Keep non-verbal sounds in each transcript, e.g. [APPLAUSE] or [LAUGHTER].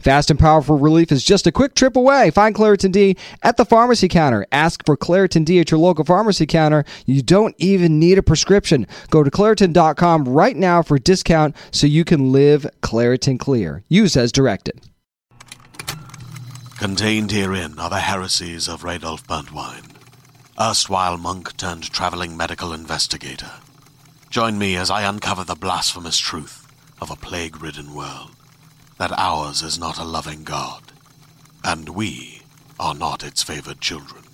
Fast and powerful relief is just a quick trip away. Find Claritin D at the pharmacy counter. Ask for Claritin D at your local pharmacy counter. You don't even need a prescription. Go to Claritin.com right now for a discount so you can live Claritin Clear. Use as directed. Contained herein are the heresies of Radolf Burntwine, erstwhile monk turned traveling medical investigator. Join me as I uncover the blasphemous truth of a plague ridden world that ours is not a loving God, and we are not its favored children.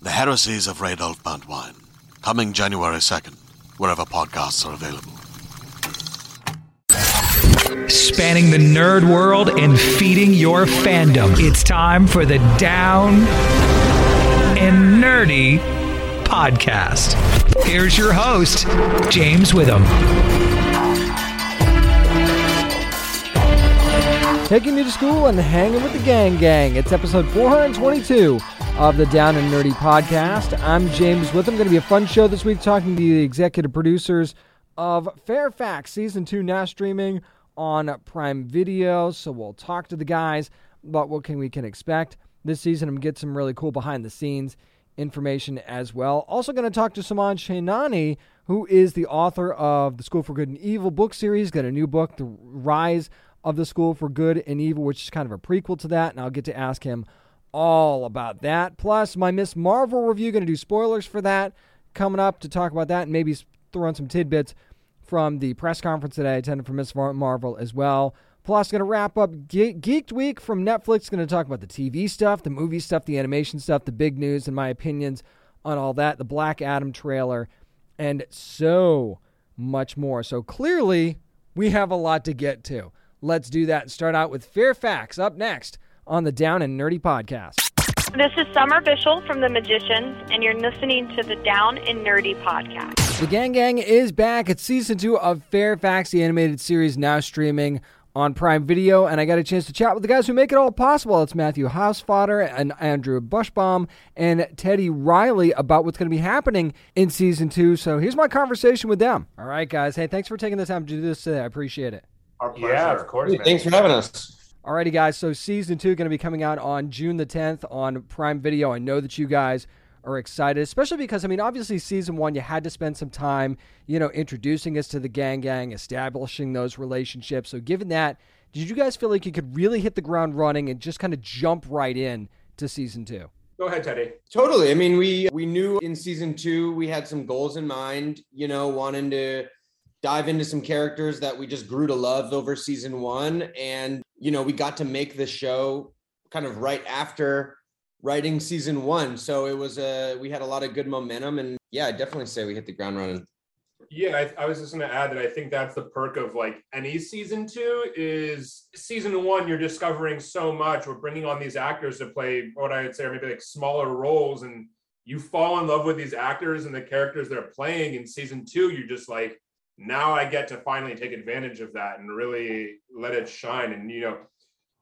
The Heresies of Radolf Burntwine, coming January 2nd, wherever podcasts are available. Spanning the nerd world and feeding your fandom. It's time for the Down and Nerdy podcast. Here's your host, James Witham. Taking you to school and hanging with the gang gang. It's episode 422 of the Down and Nerdy podcast. I'm James Witham. Going to be a fun show this week talking to the executive producers of Fairfax season 2 now streaming on Prime Video. So we'll talk to the guys about what can we can expect this season and get some really cool behind the scenes information as well. Also going to talk to Soman Chainani, who is the author of the School for Good and Evil book series. Got a new book, The Rise of the School for Good and Evil, which is kind of a prequel to that, and I'll get to ask him all about that. Plus, my Miss Marvel review, going to do spoilers for that coming up to talk about that and maybe throw in some tidbits from the press conference that I attended for Miss Marvel as well. Plus, going to wrap up Ge- Geeked Week from Netflix. Going to talk about the TV stuff, the movie stuff, the animation stuff, the big news, and my opinions on all that, the Black Adam trailer, and so much more. So clearly, we have a lot to get to. Let's do that and start out with Fairfax up next on the Down and Nerdy podcast. This is Summer Bishil from The Magicians, and you're listening to the Down and Nerdy podcast. The Gang Gang is back. It's season two of Fairfax, the animated series now streaming on Prime Video, and I got a chance to chat with the guys who make it all possible. It's Matthew Hausfater and Andrew Buchsbaum and Teddy Riley about what's going to be happening in season two. So here's my conversation with them. All right, guys. Hey, thanks for taking the time to do this today. I appreciate it. Our pleasure. Yeah, of course. Hey, thanks for having us. Alrighty, guys. So season two going to be coming out on June the 10th on Prime Video. I know that you guys are excited, especially because I mean, obviously, season one you had to spend some time, you know, introducing us to the gang gang, establishing those relationships. So, given that, did you guys feel like you could really hit the ground running and just kind of jump right in to season two? Go ahead, Teddy. Totally. I mean, we we knew in season two we had some goals in mind. You know, wanting to dive into some characters that we just grew to love over season one. And, you know, we got to make the show kind of right after writing season one. So it was a, we had a lot of good momentum. And yeah, I definitely say we hit the ground running. Yeah, I, I was just going to add that I think that's the perk of like any season two is season one, you're discovering so much. We're bringing on these actors to play what I would say are maybe like smaller roles. And you fall in love with these actors and the characters they're playing. In season two, you're just like, now I get to finally take advantage of that and really let it shine. And you know,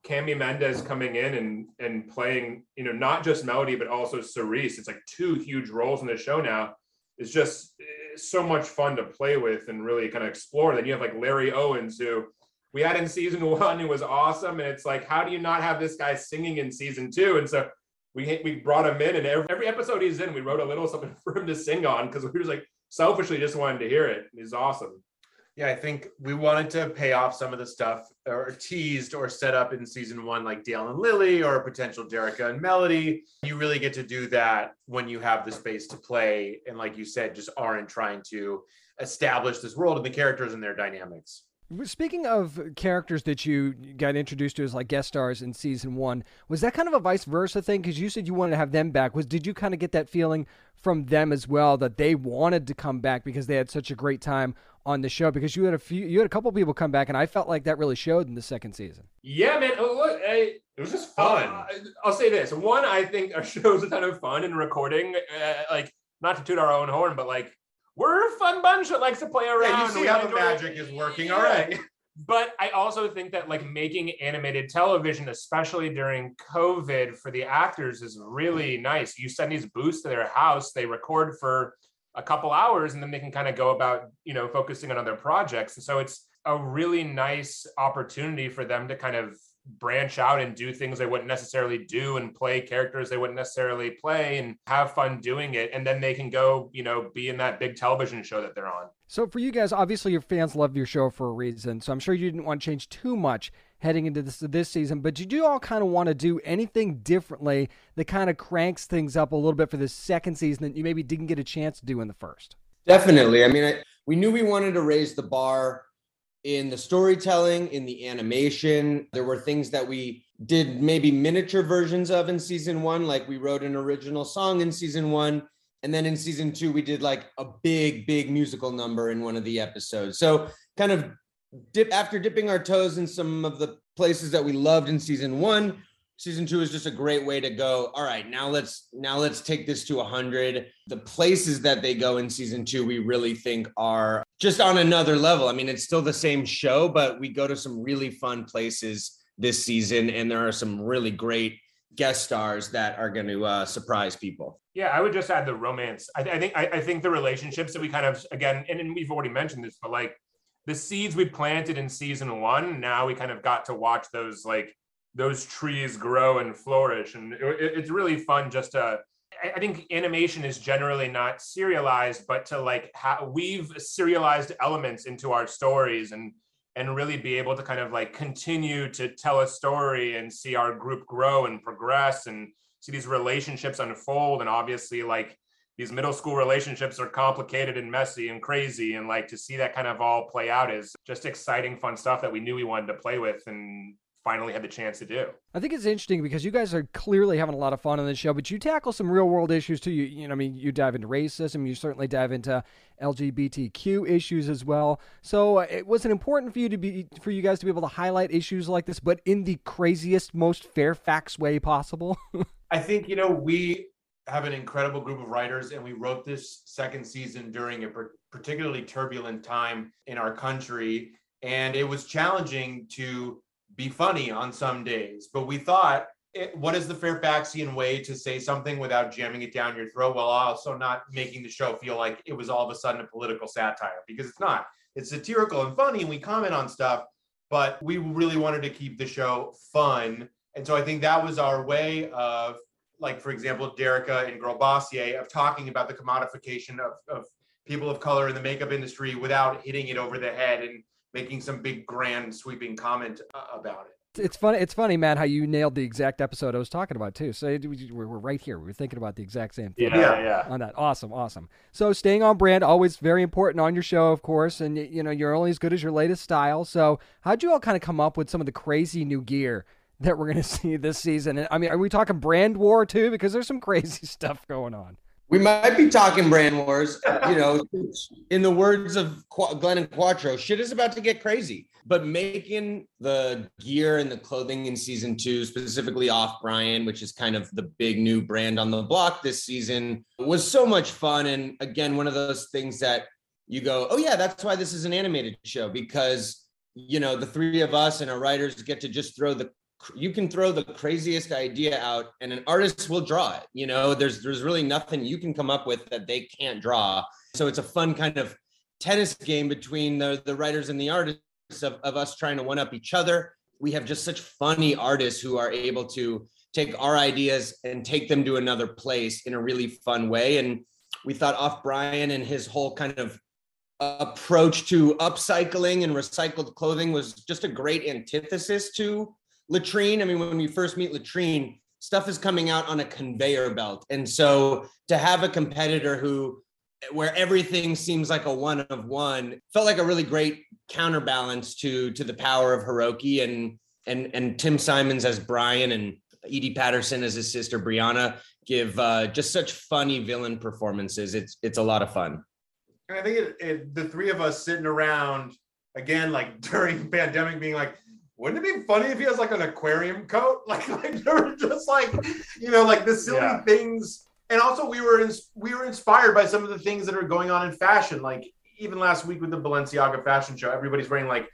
Cami Mendes coming in and and playing, you know, not just Melody but also Cerise. It's like two huge roles in the show now. It's just it's so much fun to play with and really kind of explore. Then you have like Larry Owens who we had in season [LAUGHS] one who was awesome, and it's like, how do you not have this guy singing in season two? And so we we brought him in, and every, every episode he's in, we wrote a little something [LAUGHS] for him to sing on because we were like, selfishly just wanted to hear it. He's awesome. Yeah, I think we wanted to pay off some of the stuff or teased or set up in season one, like Dale and Lily or potential Derica and Melody. You really get to do that when you have the space to play. And like you said, just aren't trying to establish this world and the characters and their dynamics. Speaking of characters that you got introduced to as like guest stars in season one, was that kind of a vice versa thing? Because you said you wanted to have them back. Was did you kind of get that feeling from them as well that they wanted to come back because they had such a great time on the show? Because you had a few, you had a couple people come back, and I felt like that really showed in the second season. Yeah, man. Oh, look, It was just fun. Uh, I'll say this: one, I think our show's a ton of fun and recording. Uh, like, not to toot our own horn, but like, we're a fun bunch that likes to play around. yeah, you see We how the magic is working. All right. But I also think that like making animated television, especially during COVID, for the actors is really nice. You send these booths to their house, they record for a couple hours, and then they can kind of go about you know focusing on other projects. And so it's a really nice opportunity for them to kind of branch out and do things they wouldn't necessarily do and play characters they wouldn't necessarily play and have fun doing it and then they can go you know be in that big television show that they're on So for you guys, obviously your fans love your show for a reason. So I'm sure you didn't want to change too much heading into this this season. But did you all kind of want to do anything differently that kind of cranks things up a little bit for the second season that you maybe didn't get a chance to do in the first? Definitely. I mean, I, we knew we wanted to raise the bar in the storytelling, in the animation. There were things that we did maybe miniature versions of in season one, like we wrote an original song in season one. And then in season two, we did like a big, big musical number in one of the episodes. So kind of dip after dipping our toes in some of the places that we loved in season one, season two is just a great way to go. All right now let's now let's take this to 100 the places that they go in season two we really think are just on another level. I mean it's still the same show but we go to some really fun places this season and there are some really great guest stars that are going to uh, surprise people. Yeah, I would just add the romance. I, I think I, I think the relationships that we kind of again, and, and we've already mentioned this, but like the seeds we planted in season one, now we kind of got to watch those like those trees grow and flourish, and it, it- it's really fun just to. I I think animation is generally not serialized, but to like ha- weave serialized elements into our stories and and really be able to kind of like continue to tell a story and see our group grow and progress and see these relationships unfold. And obviously like these middle school relationships are complicated and messy and crazy. And like to see that kind of all play out is just exciting fun stuff that we knew we wanted to play with. And finally had the chance to do I think it's interesting because you guys are clearly having a lot of fun on this show, but you tackle some real world issues too. You, you know, I mean, you dive into racism, you certainly dive into LGBTQ issues as well. So uh, it was it important for you to be for you guys to be able to highlight issues like this, but in the craziest, most Fairfax way possible. [LAUGHS] I think you know we have an incredible group of writers, and we wrote this second season during a par- particularly turbulent time in our country, and it was challenging to be funny on some days. But we thought, it, what is the Fairfaxian way to say something without jamming it down your throat, while also not making the show feel like it was all of a sudden a political satire? Because it's not. It's satirical and funny, and we comment on stuff, but we really wanted to keep the show fun. And so I think that was our way of, like, for example, Derica and Girl Bossier, of talking about the commodification of, of people of color in the makeup industry without hitting it over the head and making some big, grand, sweeping comment uh, about it. It's funny. It's funny, Matt, how you nailed the exact episode I was talking about too. So we're we're right here. We were thinking about the exact same thing. Yeah. On that, awesome, awesome. So staying on brand, always very important on your show, of course. And you know, you're only as good as your latest style. So how'd you all kind of come up with some of the crazy new gear that we're gonna [LAUGHS] see this season? And I mean, are we talking brand war too? Because there's some crazy [LAUGHS] stuff going on. We might be talking brand wars you know [LAUGHS] in the words of glenn and quattro shit is about to get crazy. But making the gear and the clothing in season two specifically off brian which is kind of the big new brand on the block this season was so much fun. And again one of those things that you go oh yeah that's why this is an animated show because you know the three of us and our writers get to just throw the you can throw the craziest idea out and an artist will draw it you know? There's there's really nothing you can come up with that they can't draw. So it's a fun kind of tennis game between the the writers and the artists of, of us trying to one up each other. We have just such funny artists who are able to take our ideas and take them to another place in a really fun way. And we thought off brian and his whole kind of approach to upcycling and recycled clothing was just a great antithesis to latrine. I mean, when we first meet latrine, stuff is coming out on a conveyor belt. And so to have a competitor who where everything seems like a one of one felt like a really great counterbalance to to the power of Hiroki and and and Tim Simons as Brian and Edi Patterson as his sister Brianna give uh, just such funny villain performances. It's it's a lot of fun. And I think it, it, the three of us sitting around again, like [LAUGHS] during pandemic, being like, wouldn't it be funny if he has like an aquarium coat? [LAUGHS] Like, like they were just like, you know, like the silly Yeah. things. And also, we were in, we were inspired by some of the things that are going on in fashion. Like even last week with the Balenciaga fashion show, everybody's wearing like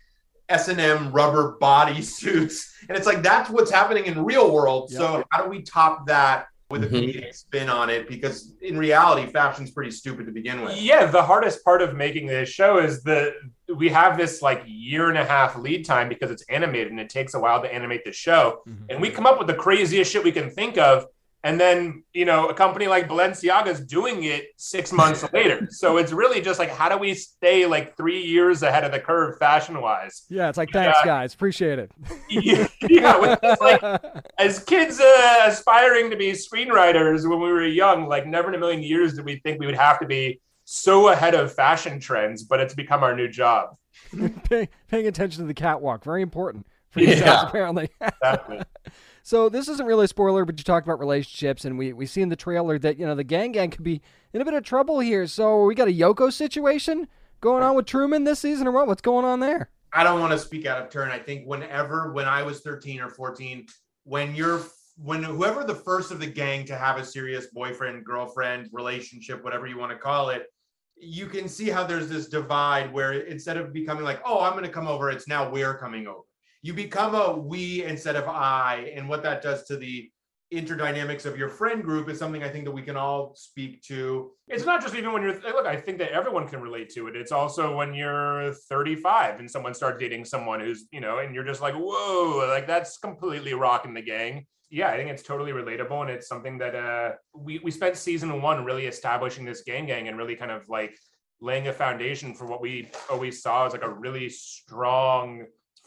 S and M rubber body suits, [LAUGHS] and it's like that's what's happening in real world. So how do we top that with a Mhm. comedic spin on it? Because in reality, fashion's pretty stupid to begin with. Yeah, the hardest part of making this show is that we have this like year and a half lead time because it's animated and it takes a while to animate the show. And we come up with the craziest shit we can think of. And then, you know, a company like Balenciaga is doing it six months [LAUGHS] later. So it's really just like, how do we stay like three years ahead of the curve fashion wise? Yeah, it's like thanks, guys. Appreciate it. [LAUGHS] yeah, yeah, like [LAUGHS] as kids uh, aspiring to be screenwriters when we were young, like never in a million years did we think we would have to be so ahead of fashion trends, but it's become our new job. [LAUGHS] Pay, paying attention to the catwalk, very important for you Yeah. apparently. [LAUGHS] Exactly. so this isn't really a spoiler, but you talked about relationships, and we we see in the trailer that you know the gang gang could be in a bit of trouble here. So we got a Yoko situation going on with Truman this season, or what? What's going on there? I don't want to speak out of turn. I think whenever, when I was 13 or 14, when you're, when whoever the first of the gang to have a serious boyfriend, girlfriend, relationship, whatever you want to call it, you can see how there's this divide where instead of becoming like, oh, I'm going to come over, it's now we're coming over. You become a we instead of I. And what that does to the interdynamics of your friend group is something I think that we can all speak to. It's not just even when you're look, I think that everyone can relate to it. It's also when you're 35 and someone starts dating someone who's, you know, and you're just like, whoa, like that's completely rocking the gang. Yeah, I think it's totally relatable and it's something that uh we, we spent season one really establishing this gang gang and really kind of like laying a foundation for what we always saw as like a really strong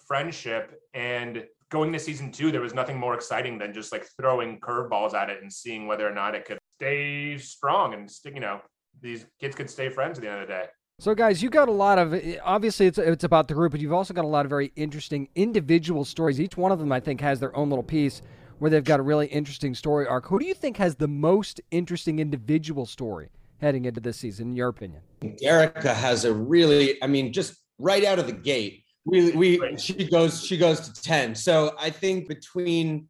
friendship. And going to season two, there was nothing more exciting than just like throwing curveballs at it and seeing whether or not it could stay strong and stick, you know, these kids could stay friends at the end of the day. So, guys, you got a lot of obviously it's it's about the group, but you've also got a lot of very interesting individual stories. Each one of them, I think, has their own little piece where they've got a really interesting story arc. Who do you think has the most interesting individual story heading into this season, in your opinion? Erica has a really, I mean, just right out of the gate, we we she goes she goes to 10. So I think between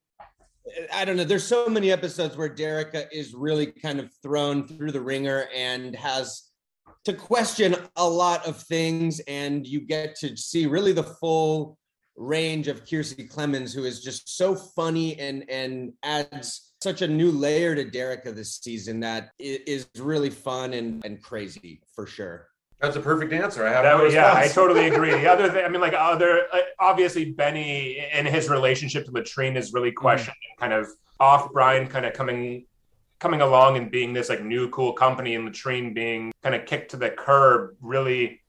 I don't know, there's so many episodes where Derica is really kind of thrown through the ringer and has to question a lot of things and you get to see really the full range of Kiersey Clemons who is just so funny and and adds such a new layer to Derica this season that i- is really fun and, and crazy for sure. That's a perfect answer. I have That no yeah, I totally [LAUGHS] agree. The other thing, I mean, like other, uh, obviously Benny and his relationship to Latrine is really questioned and kind of off Brian kind of coming coming along and being this like new cool company and Latrine being kind of kicked to the curb really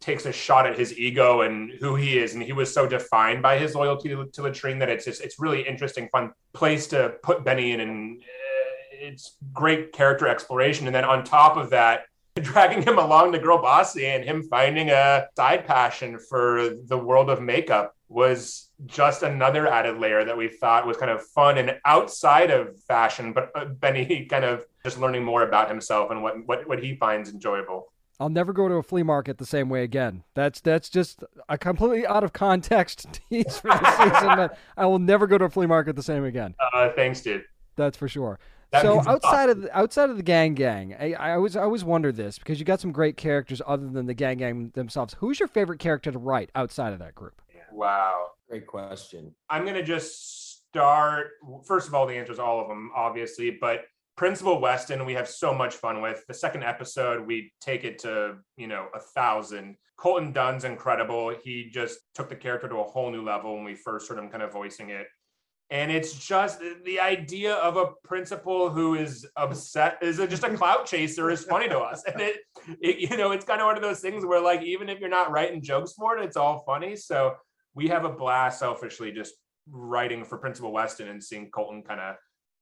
takes a shot at his ego and who he is and he was so defined by his loyalty to, to Latrine that it's just it's really interesting fun place to put Benny in and uh, it's great character exploration and then on top of that [LAUGHS] dragging him along to Girl Bossy and him finding a side passion for the world of makeup was just another added layer that we thought was kind of fun and outside of fashion, but uh, Benny [LAUGHS] kind of just learning more about himself and what, what, what he finds enjoyable. I'll never go to a flea market the same way again. That's that's just a completely out of context [LAUGHS] tease for the [LAUGHS] season. But I will never go to a flea market the same again. Uh, thanks, dude. That's for sure. That so means a lot. outside of the, outside of the gang gang, I, I always I always wonder this because you got some great characters other than the gang gang themselves. Who's your favorite character to write outside of that group? Wow. Great question. I'm going to just start. First of all, the answer is all of them, obviously, but Principal Weston, we have so much fun with. The second episode, we take it to, you know, a thousand. Colton Dunn's incredible. He just took the character to a whole new level when we first heard him kind of voicing it. and it's just the idea of a principal who is upset is just a clout chaser is funny to us and it, it, you know it's kind of one of those things where like even if you're not writing jokes for it it's all funny so we have a blast selfishly just writing for principal weston and seeing colton kind of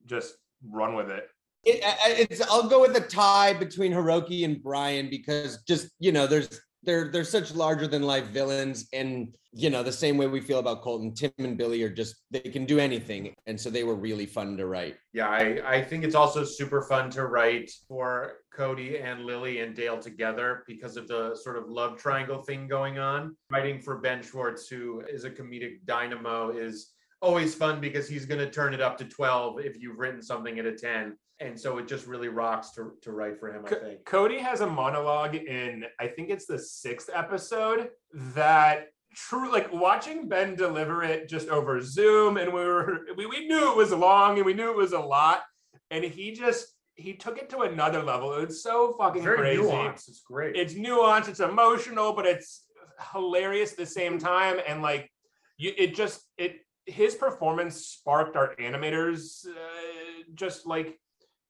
just run with it it, it's I'll go with a tie between Hiroki and Brian because just you know there's they're they're such larger than life villains and you know the same way we feel about colton tim and billy are just they can do anything. And so they were really fun to write. Yeah i i think it's also super fun to write for cody and lily and dale together because of the sort of love triangle thing going on. Writing for ben schwartz who is a comedic dynamo is always fun because he's going to turn it up to 12 if you've written something at a 10 and so it just really rocks to, to write for him i think. Cody has a monologue in i think it's the sixth episode that true like watching ben deliver it just over zoom and we were we, we knew it was long and we knew it was a lot and he just he took it to another level. It's so fucking Very crazy. nuanced. it's great. It's nuanced it's emotional but it's hilarious at the same time and like you it just it his performance sparked our animators uh, just like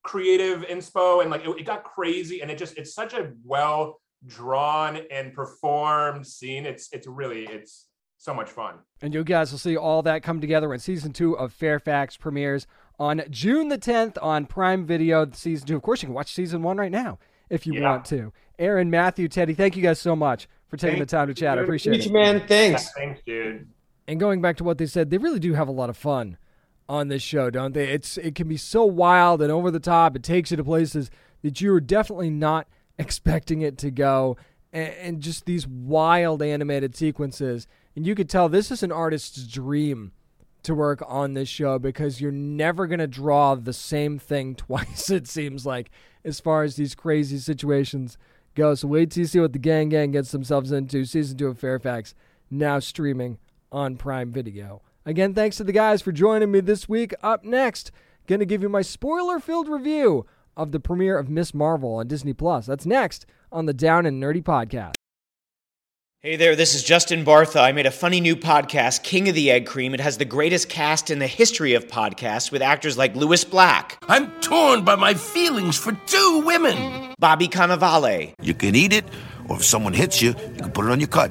creative inspo and like it, it, got crazy and it just it's such a well drawn and performed scene. It's it's really it's so much fun. And you guys will see all that come together when season two of fairfax premieres on june the 10th on prime video. Season two of course you can watch season one right now if you yeah. want to. Aaron matthew teddy thank you guys so much for taking Thanks, the time to chat. Dude. i appreciate it. man. Thanks. Thanks dude. And going back to what they said they really do have a lot of fun on this show, don't they? It's it can be so wild and over the top. It takes you to places that you are definitely not expecting it to go, and, and just these wild animated sequences. And you could tell this is an artist's dream to work on this show because you're never going to draw the same thing [LAUGHS] twice, it seems like, as far as these crazy situations go. So wait till you see what the Gang Gang gets themselves into. Season 2 of Fairfax, now streaming on Prime Video. Again, thanks to the guys for joining me this week. Up next, going to give you my spoiler filled review of the premiere of Miss Marvel on Disney Plus. That's next on the Down and Nerdy podcast. Hey there, this is Justin Bartha. I made a funny new podcast, King of the Egg Cream. It has the greatest cast in the history of podcasts with actors like Lewis Black. I'm torn by my feelings for two women. Bobby Cannavale. You can eat it, or if someone hits you, you can put it on your cut.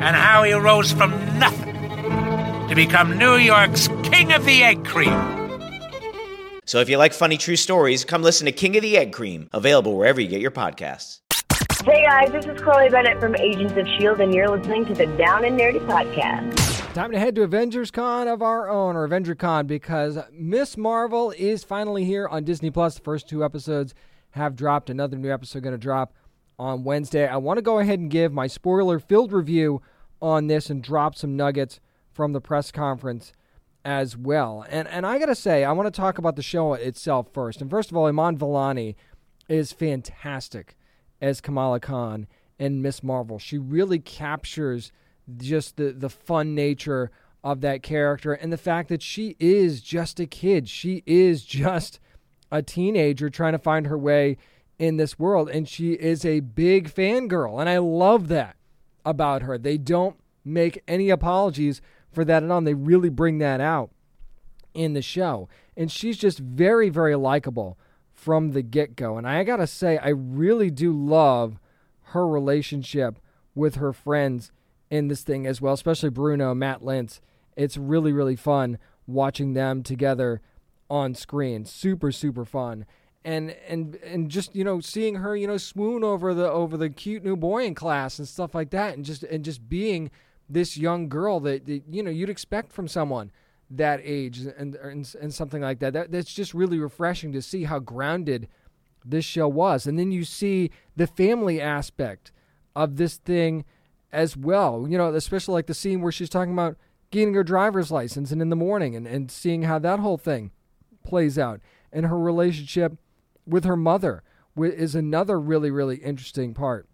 and how he rose from nothing to become New York's King of the Egg Cream. So if you like funny true stories, come listen to King of the Egg Cream, available wherever you get your podcasts. Hey guys, this is Chloe Bennet from Agents of S.H.I.E.L.D., and you're listening to the Down and Nerdy Podcast. Time to head to Avengers Con of our own, or Avenger Con, because Miss Marvel is finally here on Disney Plus. The first two episodes have dropped. Another new episode going to drop on Wednesday. I want to go ahead and give my spoiler filled review on this and drop some nuggets from the press conference as well. And and I got to say, I want to talk about the show itself first. And first of all, Iman Vellani is fantastic as Kamala Khan in Miss Marvel. She really captures just the the fun nature of that character and the fact that she is just a kid. She is just a teenager trying to find her way in this world. And she is a big fangirl. And I love that about her. They don't make any apologies for that at all. They really bring that out in the show. And she's just very, very likable from the get go. And I got to say, I really do love her relationship with her friends in this thing as well, especially Bruno, Matt Lintz. It's really, really fun watching them together on screen. Super, super fun and and and just you know seeing her you know swoon over the over the cute new boy in class and stuff like that and just and just being this young girl that, that you know you'd expect from someone that age and and, and something like that. that that's just really refreshing to see how grounded this show was and then you see the family aspect of this thing as well you know especially like the scene where she's talking about getting her driver's license and in the morning and, and seeing how that whole thing plays out. And her relationship with her mother is another really, really interesting part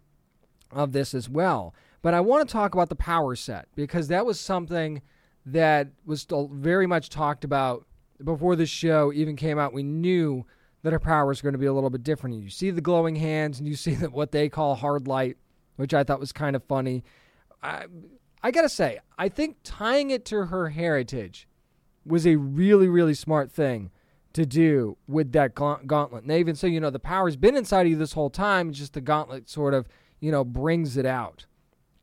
of this as well. But I want to talk about the power set because that was something that was still very much talked about before the show even came out. We knew that her power was going to be a little bit different. You see the glowing hands and you see [LAUGHS] that what they call hard light, which I thought was kind of funny. I, I got to say, I think tying it to her heritage was a really, really smart thing to do with that gauntlet. And they even say, you know, the power's been inside of you this whole time. It's just the gauntlet sort of, you know, brings it out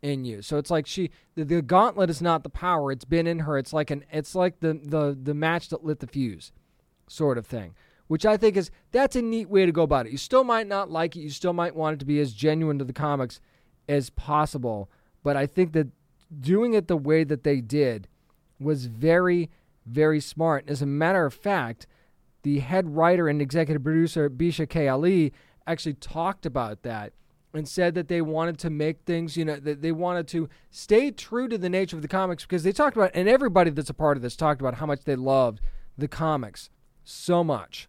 in you. So it's like she, the, the gauntlet is not the power. It's been in her. It's like an, it's like the the the match that lit the fuse, sort of thing. Which I think is that's a neat way to go about it. You still might not like it. You still might want it to be as genuine to the comics as possible. But I think that doing it the way that they did was very, very smart. As a matter of fact, the head writer and executive producer Bisha K. Ali actually talked about that and said that they wanted to make things, you know, that they wanted to stay true to the nature of the comics because they talked about, and everybody that's a part of this talked about how much they loved the comics so much.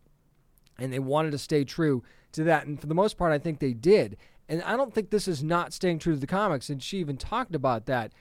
And they wanted to stay true to that. And for the most part, I think they did. And I don't think this is not staying true to the comics. And she even talked about that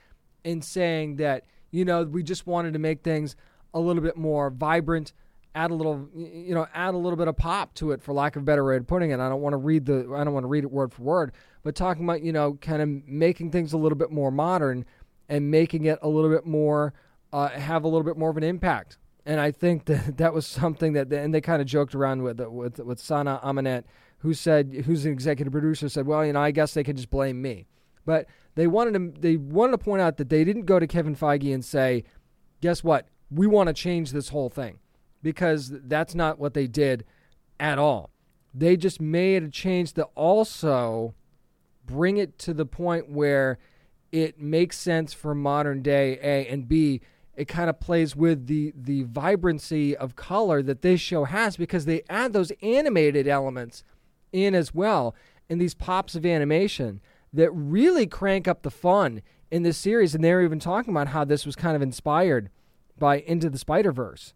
in saying that, you know, we just wanted to make things a little bit more vibrant, add a little you know add a little bit of pop to it for lack of a better way of putting it. I don't want to read the i don't want to read it word for word but talking about you know kind of making things a little bit more modern and making it a little bit more uh, have a little bit more of an impact. And i think [LAUGHS] that that was something that and they kind of joked around with with with sana amanat who said who's an executive producer said well you know i guess they could just blame me. But they wanted to they wanted to point out that they didn't go to kevin feige and say guess what? We want to change this whole thing because that's not what they did at all. They just made a change that also bring it to the point where it makes sense for modern day A and B. It kind of plays with the the vibrancy of color that this show has because they add those animated elements in as well in these pops of animation that really crank up the fun in this series. And they're even talking about how this was kind of inspired by Into the Spider-Verse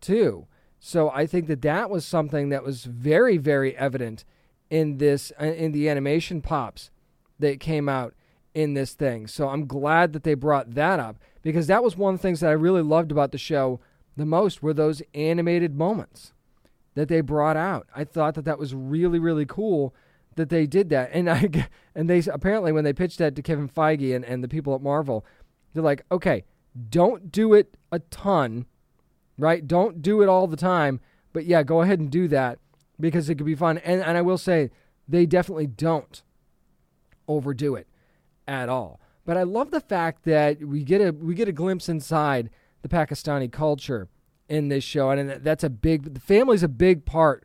too. So I think that that was something that was very, very evident in this uh, in the animation pops that came out in this thing. So I'm glad that they brought that up because that was one of the things that I really loved about the show the most were those animated moments that they brought out. I thought that that was really, really cool that they did that. And I [LAUGHS] and they apparently when they pitched that to Kevin Feige and, and the people at Marvel, they're like, okay, don't do it a ton right? Don't do it all the time, but yeah, go ahead and do that because it could be fun. And, and I will say, they definitely don't overdo it at all. But I love the fact that we get a we get a glimpse inside the Pakistani culture in this show, and that's a big. The family's a big part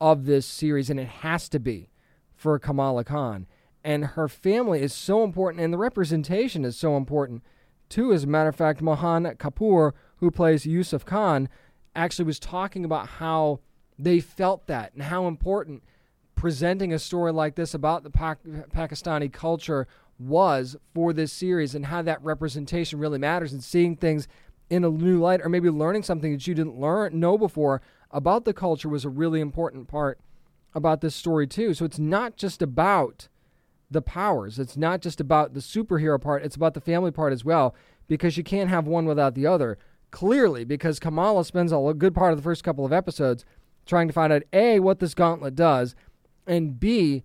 of this series, and it has to be for Kamala Khan. And her family is so important, and the representation is so important too. As a matter of fact, Mohan Kapoor who plays Yusuf Khan, actually was talking about how they felt that and how important presenting a story like this about the pa- Pakistani culture was for this series and how that representation really matters and seeing things in a new light or maybe learning something that you didn't learn know before about the culture was a really important part about this story too. So it's not just about the powers. It's not just about the superhero part, it's about the family part as well because you can't have one without the other clearly because Kamala spends a good part of the first couple of episodes trying to find out A, what this gauntlet does, and B,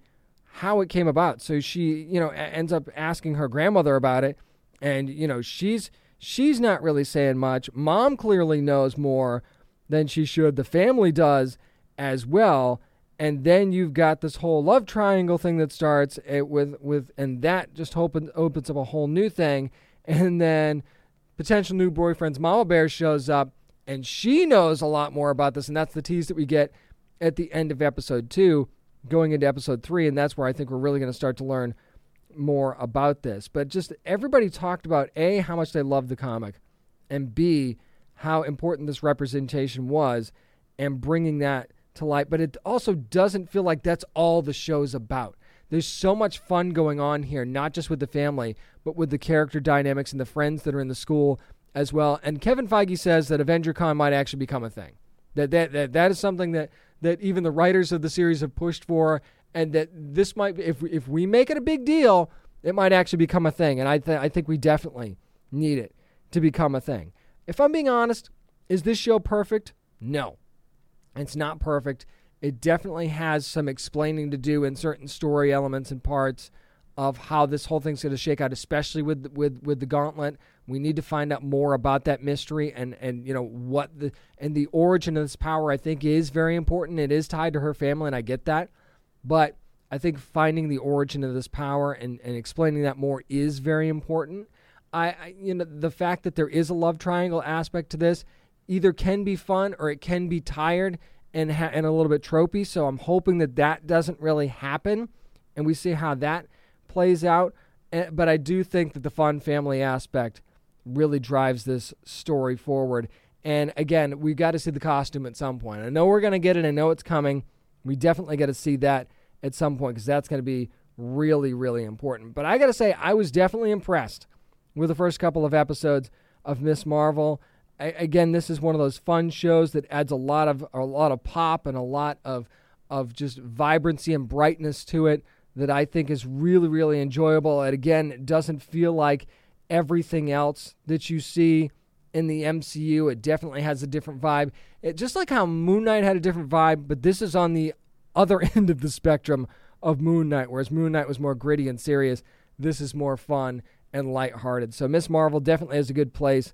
how it came about. So she, you know, ends up asking her grandmother about it, and you know, she's she's not really saying much. Mom clearly knows more than she should. The family does as well. And then you've got this whole love triangle thing that starts it with with and that just open, opens up a whole new thing. And then potential new boyfriend's mama bear shows up and she knows a lot more about this and that's the tease that we get at the end of episode 2 going into episode 3 and that's where I think we're really going to start to learn more about this. But just everybody talked about a how much they loved the comic and b how important this representation was and bringing that to light. But it also doesn't feel like that's all the show's about there's so much fun going on here, not just with the family, but with the character dynamics and the friends that are in the school as well. And Kevin Feige says that Avenger Con might actually become a thing. That that that, that is something that that even the writers of the series have pushed for, and that this might if we, if we make it a big deal, it might actually become a thing. And I th- I think we definitely need it to become a thing. If I'm being honest, is this show perfect? No, it's not perfect. It definitely has some explaining to do in certain story elements and parts of how this whole thing's going to shake out, especially with with with the gauntlet. We need to find out more about that mystery and and you know what the and the origin of this power. I think is very important. It is tied to her family, and I get that, but I think finding the origin of this power and and explaining that more is very important. I, I you know the fact that there is a love triangle aspect to this either can be fun or it can be tired and ha- and a little bit tropey. So I'm hoping that that doesn't really happen, and we see how that plays out. Eh, but I do think that the fun family aspect really drives this story forward. And again, we've got to see the costume at some point. I know we're going to get it. I know it's coming. We definitely got to see that at some point because that's going to be really, really important. But I got to say, I was definitely impressed with the first couple of episodes of Miss Marvel. Again, this is one of those fun shows that adds a lot of a lot of pop and a lot of of just vibrancy and brightness to it that I think is really, really enjoyable. And again, it doesn't feel like everything else that you see in the MCU. It definitely has a different vibe. It, just like how Moon Knight had a different vibe, but this is on the other [LAUGHS] end of the spectrum of Moon Knight, whereas Moon Knight was more gritty and serious. This is more fun and lighthearted. So Miss Marvel definitely has a good place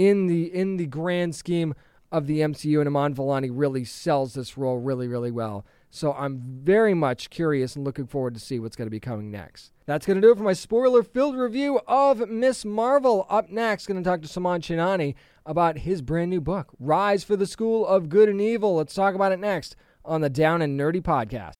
in the in the grand scheme of the MCU, and Iman Vellani really sells this role really, really well. So I'm very much curious and looking forward to see what's going to be coming next. That's going to do it for my spoiler-filled review of Miss Marvel. Up next, going to talk to Soman Chainani about his brand new book, Rise for the School of Good and Evil. Let's talk about it next on the Down and Nerdy podcast.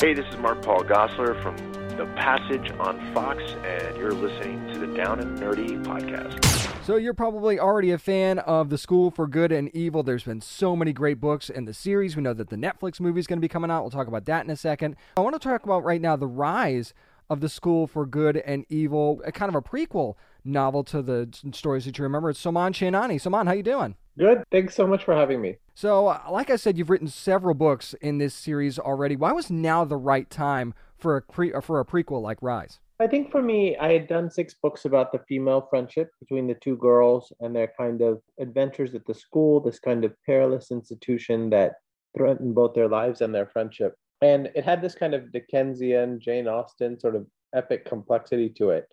Hey, this is Mark Paul Gosselaar from The Passage on Fox, and you're listening to the Down and Nerdy podcast. So you're probably already a fan of The School for Good and Evil. There's been so many great books in the series. We know that the Netflix movie is going to be coming out. We'll talk about that in a second. I want to talk about right now the rise of The School for Good and Evil, a kind of a prequel novel to the stories that you remember. It's Soman Chainani. Soman, how you doing? Good. Thanks so much for having me. So, uh, like I said, you've written several books in this series already. Why was now the right time for a pre- uh, for a prequel like Rise? I think for me, I had done six books about the female friendship between the two girls and their kind of adventures at the school, this kind of perilous institution that threatened both their lives and their friendship. And it had this kind of Dickensian, Jane Austen sort of epic complexity to it.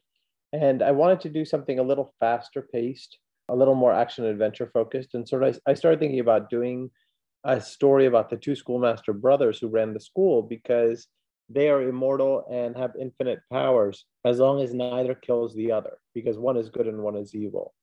And I wanted to do something a little faster paced, a little more action adventure focused. And sort of I started thinking about doing a story about the two schoolmaster brothers who ran the school because they are immortal and have infinite powers as long as neither kills the other, because one is good and one is evil.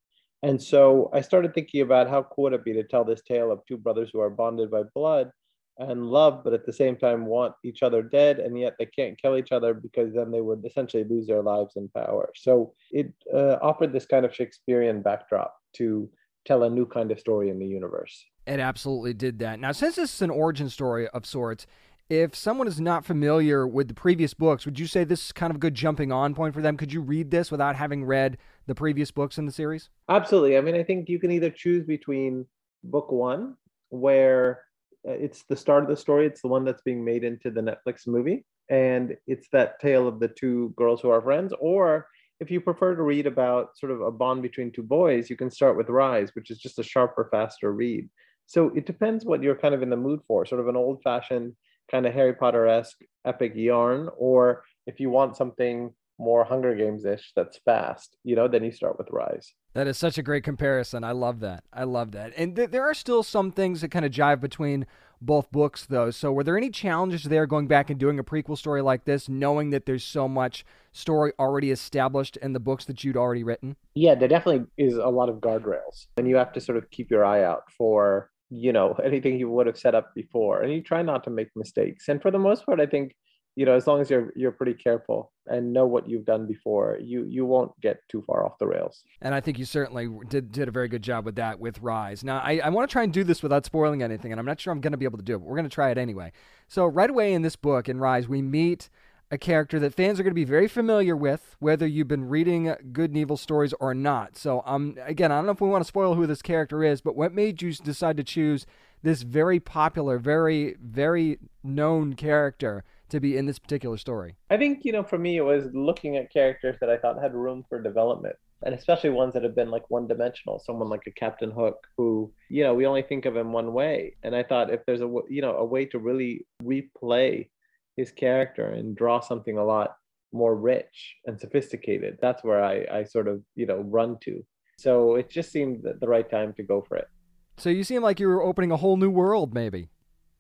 And so I started thinking about how cool would it be to tell this tale of two brothers who are bonded by blood and love, but at the same time want each other dead, and yet they can't kill each other because then they would essentially lose their lives and power. So it uh, offered this kind of Shakespearean backdrop to tell a new kind of story in the universe. It absolutely did that. Now, since this is an origin story of sorts, if someone is not familiar with the previous books, would you say this is kind of a good jumping on point for them? Could you read this without having read the previous books in the series? Absolutely. I mean, I think you can either choose between book one, where Uh, it's the start of the story, it's the one that's being made into the Netflix movie, and it's that tale of the two girls who are friends, or if you prefer to read about sort of a bond between two boys, you can start with Rise, which is just a sharper, faster read. So it depends what you're kind of in the mood for, sort of an old fashioned kind of Harry Potter esque epic yarn, or if you want something more Hunger Games ish that's fast, you know, then you start with Rise. That is such a great comparison. I love that. I love that. And th- there are still some things that kind of jive between both books, though. So, were there any challenges there going back and doing a prequel story like this, knowing that there's so much story already established in the books that you'd already written? Yeah, there definitely is a lot of guardrails, and you have to sort of keep your eye out for you know [LAUGHS] anything you would have set up before and you try not to make mistakes and for the most part i think you know as long as you're you're pretty careful and know what you've done before you you won't get too far off the rails. And i think you certainly did did a very good job with that with rise. Now i, I want to try and do this without spoiling anything and i'm not sure i'm going to be able to do it but we're going to try it anyway. So right away in this book in rise we meet a character that fans are going to be very familiar with, whether you've been reading good and evil stories or not. So, um, again, I don't know if we want to spoil who this character is, but what made you decide to choose this very popular, very, very known character to be in this particular story? I think, you know, for me, it was looking at characters that I thought had room for development. And especially ones that have been like one dimensional, someone like a Captain Hook, who, you know, we only think of him one way. And I thought if there's a, you know, a way to really replay his character and draw something a lot more rich and sophisticated, that's where I, I sort of, you know, run to. So it just seemed the right time to go for it. So you seem like you were opening a whole new world, maybe.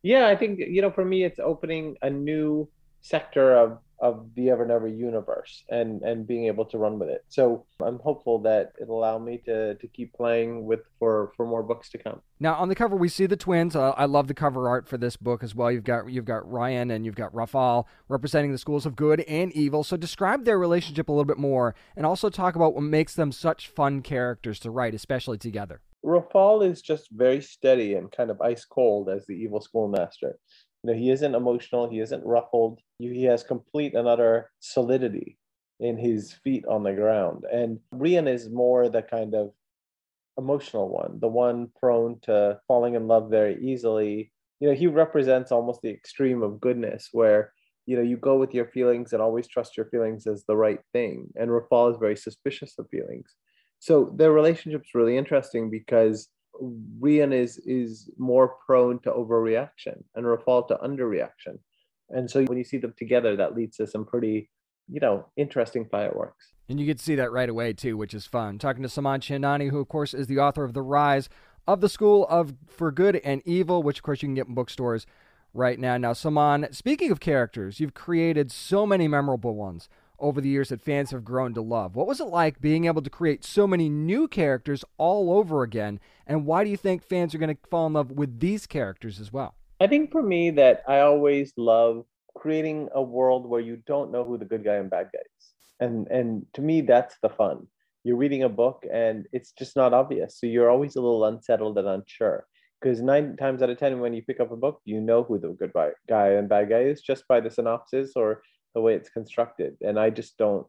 Yeah, I think you know, for me, it's opening a new sector of of the Evernever universe and and being able to run with it. So I'm hopeful that it'll allow me to to keep playing with for for more books to come. Now on the cover we see the twins. Uh, I love the cover art for this book as well. You've got you've got Rhian and you've got Rafal representing the schools of good and evil. So describe their relationship a little bit more and also talk about what makes them such fun characters to write, especially together. Rafal is just very steady and kind of ice cold as the evil schoolmaster. You know, he isn't emotional, he isn't ruffled. He has complete and utter solidity in his feet on the ground. And Rhian is more the kind of emotional one, the one prone to falling in love very easily. You know, he represents almost the extreme of goodness where you know you go with your feelings and always trust your feelings as the right thing and rafal is very suspicious of feelings so their relationship's really interesting because Rhian is is more prone to overreaction and Rafal to underreaction. And so when you see them together, that leads to some pretty, you know, interesting fireworks. And you get to see that right away too, which is fun. Talking to Soman Chainani, who of course is the author of The Rise of the School of For Good and Evil, which of course you can get in bookstores right now. Now, Saman, speaking of characters, you've created so many memorable ones over the years that fans have grown to love. What was it like being able to create so many new characters all over again? And why do you think fans are going to fall in love with these characters as well? I think for me that I always love creating a world where you don't know who the good guy and bad guy is. And and to me that's the fun. You're reading a book and it's just not obvious. So you're always a little unsettled and unsure. Because nine times out of ten, when you pick up a book, you know who the good guy and bad guy is just by the synopsis or the way it's constructed. And i just don't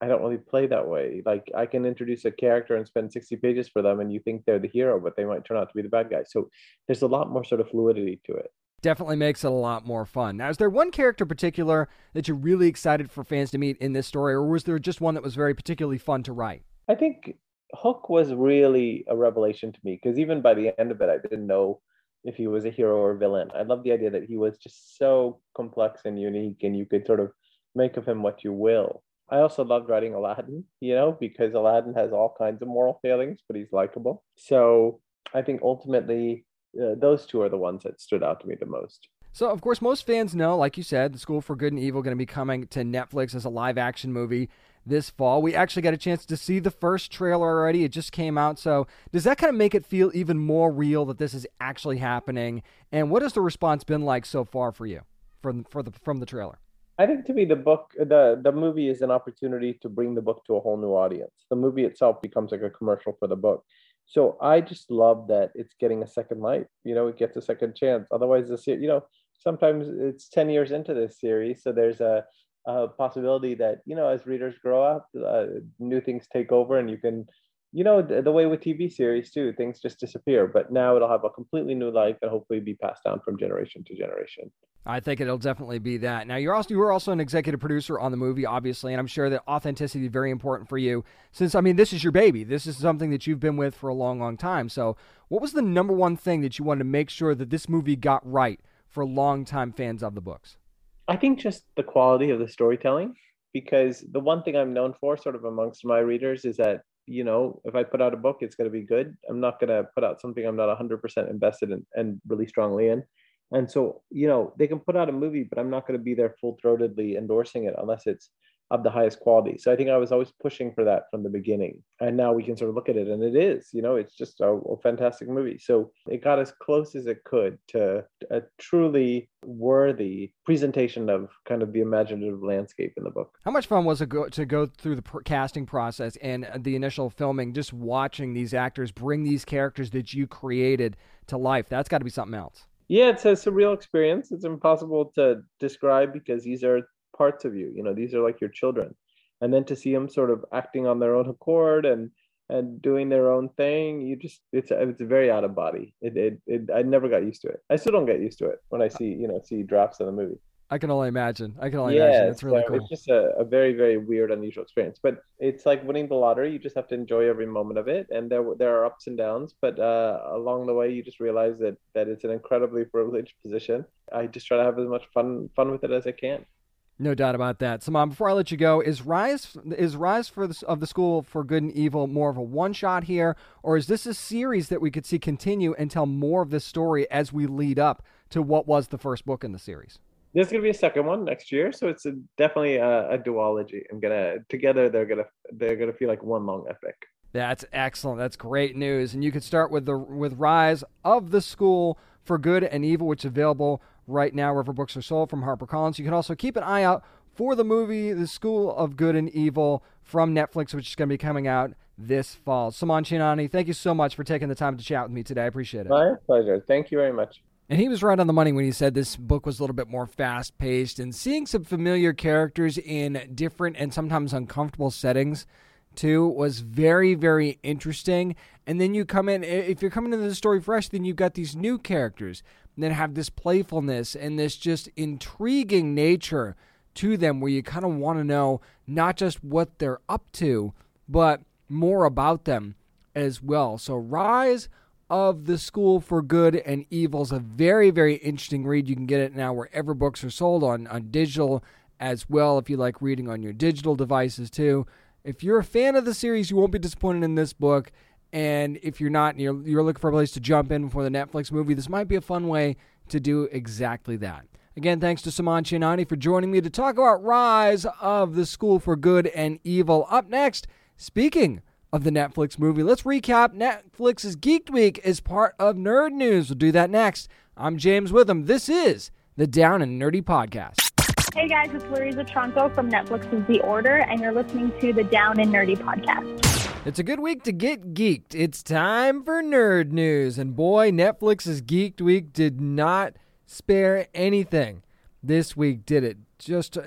i don't really play that way. Like i can introduce a character and spend 60 pages for them and you think they're the hero but they might turn out to be the bad guy. So there's a lot more sort of fluidity to it. Definitely makes it a lot more fun. Now is there one character particular that you're really excited for fans to meet in this story or was there just one that was very particularly fun to write? I think hook was really a revelation to me because even by the end of it i didn't know if he was a hero or villain. I love the idea that he was just so complex and unique, and you could sort of make of him what you will. I also loved writing Aladdin, you know, because Aladdin has all kinds of moral failings, but he's likable. So I think ultimately uh, those two are the ones that stood out to me the most. So, of course, most fans know, like you said, The School for Good and Evil going to be coming to Netflix as a live action movie this fall. We actually got a chance to see the first trailer already. It just came out. So, does that kind of make it feel even more real that this is actually happening? And what has the response been like so far for you from for the from the trailer? I think to me the book the the movie is an opportunity to bring the book to a whole new audience. The movie itself becomes like a commercial for the book. So I just love that it's getting a second life. You know, it gets a second chance. Otherwise, this you know sometimes it's ten years into this series, so there's a, a possibility that you know as readers grow up, uh, new things take over, and you can you know the, the, way with tv series too things just disappear. But now it'll have a completely new life and hopefully be passed down from generation to generation. I think it'll definitely be that. Now you're also you were also an executive producer on the movie obviously and i'm sure that authenticity is very important for you. Since i mean this is your baby. This is something that you've been with for a long long time. So what was the number one thing that you wanted to make sure that this movie got right for longtime fans of the books i think just the quality of the storytelling because the one thing i'm known for sort of amongst my readers is that you know, if I put out a book, it's going to be good. I'm not going to put out something I'm not 100% invested in and really strongly in. And so, you know, they can put out a movie, but I'm not going to be there full throatedly endorsing it unless it's of the highest quality. So I think I was always pushing for that from the beginning. And now we can sort of look at it and it is, you know, it's just a, a fantastic movie. So it got as close as it could to a truly worthy presentation of kind of the imaginative landscape in the book. How much fun was it go, to go through the pr- casting process and the initial filming, just watching these actors bring these characters that you created to life? That's got to be something else. Yeah, it's a surreal experience. It's impossible to describe because these are parts of you. You know, these are like your children, and then to see them sort of acting on their own accord and and doing their own thing, you just it's it's very out of body. It, it it I never got used to it. I still don't get used to it when I see you know see drafts of the movie. I can only imagine. I can only yeah, imagine. It's really so cool. It's just a, a very, very weird, unusual experience. But it's like winning the lottery. You just have to enjoy every moment of it. And there there are ups and downs, but uh, along the way, you just realize that that it's an incredibly privileged position. I just try to have as much fun fun with it as I can. No doubt about that. So, mom, before I let you go, is Rise is Rise for the, of the School for Good and Evil more of a one shot here, or is this a series that we could see continue and tell more of this story as we lead up to what was the first book in the series? There's gonna be a second one next year, so it's a, definitely a, a duology. I'm gonna together they're gonna they're gonna feel like one long epic. That's excellent. That's great news. And you could start with the with Rise of the School for Good and Evil, which is available right now wherever books are sold from HarperCollins. You can also keep an eye out for the movie The School of Good and Evil from Netflix, which is going to be coming out this fall. Soman Chainani, thank you so much for taking the time to chat with me today. I appreciate it. My pleasure. Thank you very much. And he was right on the money when he said this book was a little bit more fast paced and seeing some familiar characters in different and sometimes uncomfortable settings too was very, very interesting. And then you come in, if you're coming into the story fresh, then you've got these new characters that have this playfulness and this just intriguing nature to them where you kind of want to know not just what they're up to, but more about them as well. So, Rise of the School for Good and Evil is a very, very interesting read. You can get it now wherever books are sold on, on digital as well, if you like reading on your digital devices too. If you're a fan of the series, you won't be disappointed in this book. And if you're not, you're, you're looking for a place to jump in before the Netflix movie, this might be a fun way to do exactly that. Again, thanks to Soman Chainani for joining me to talk about Rise of the School for Good and Evil. Up next, speaking of the Netflix movie, let's recap Netflix's Geek Week as part of Nerd News. We'll do that next. I'm James Witham. This is the Down and Nerdy Podcast. Hey guys, it's Louriza Tronco from Netflix's The Order, and you're listening to the Down and Nerdy Podcast. It's a good week to get geeked. It's time for nerd news. And boy, Netflix's Geeked Week did not spare anything this week, did it? Just uh,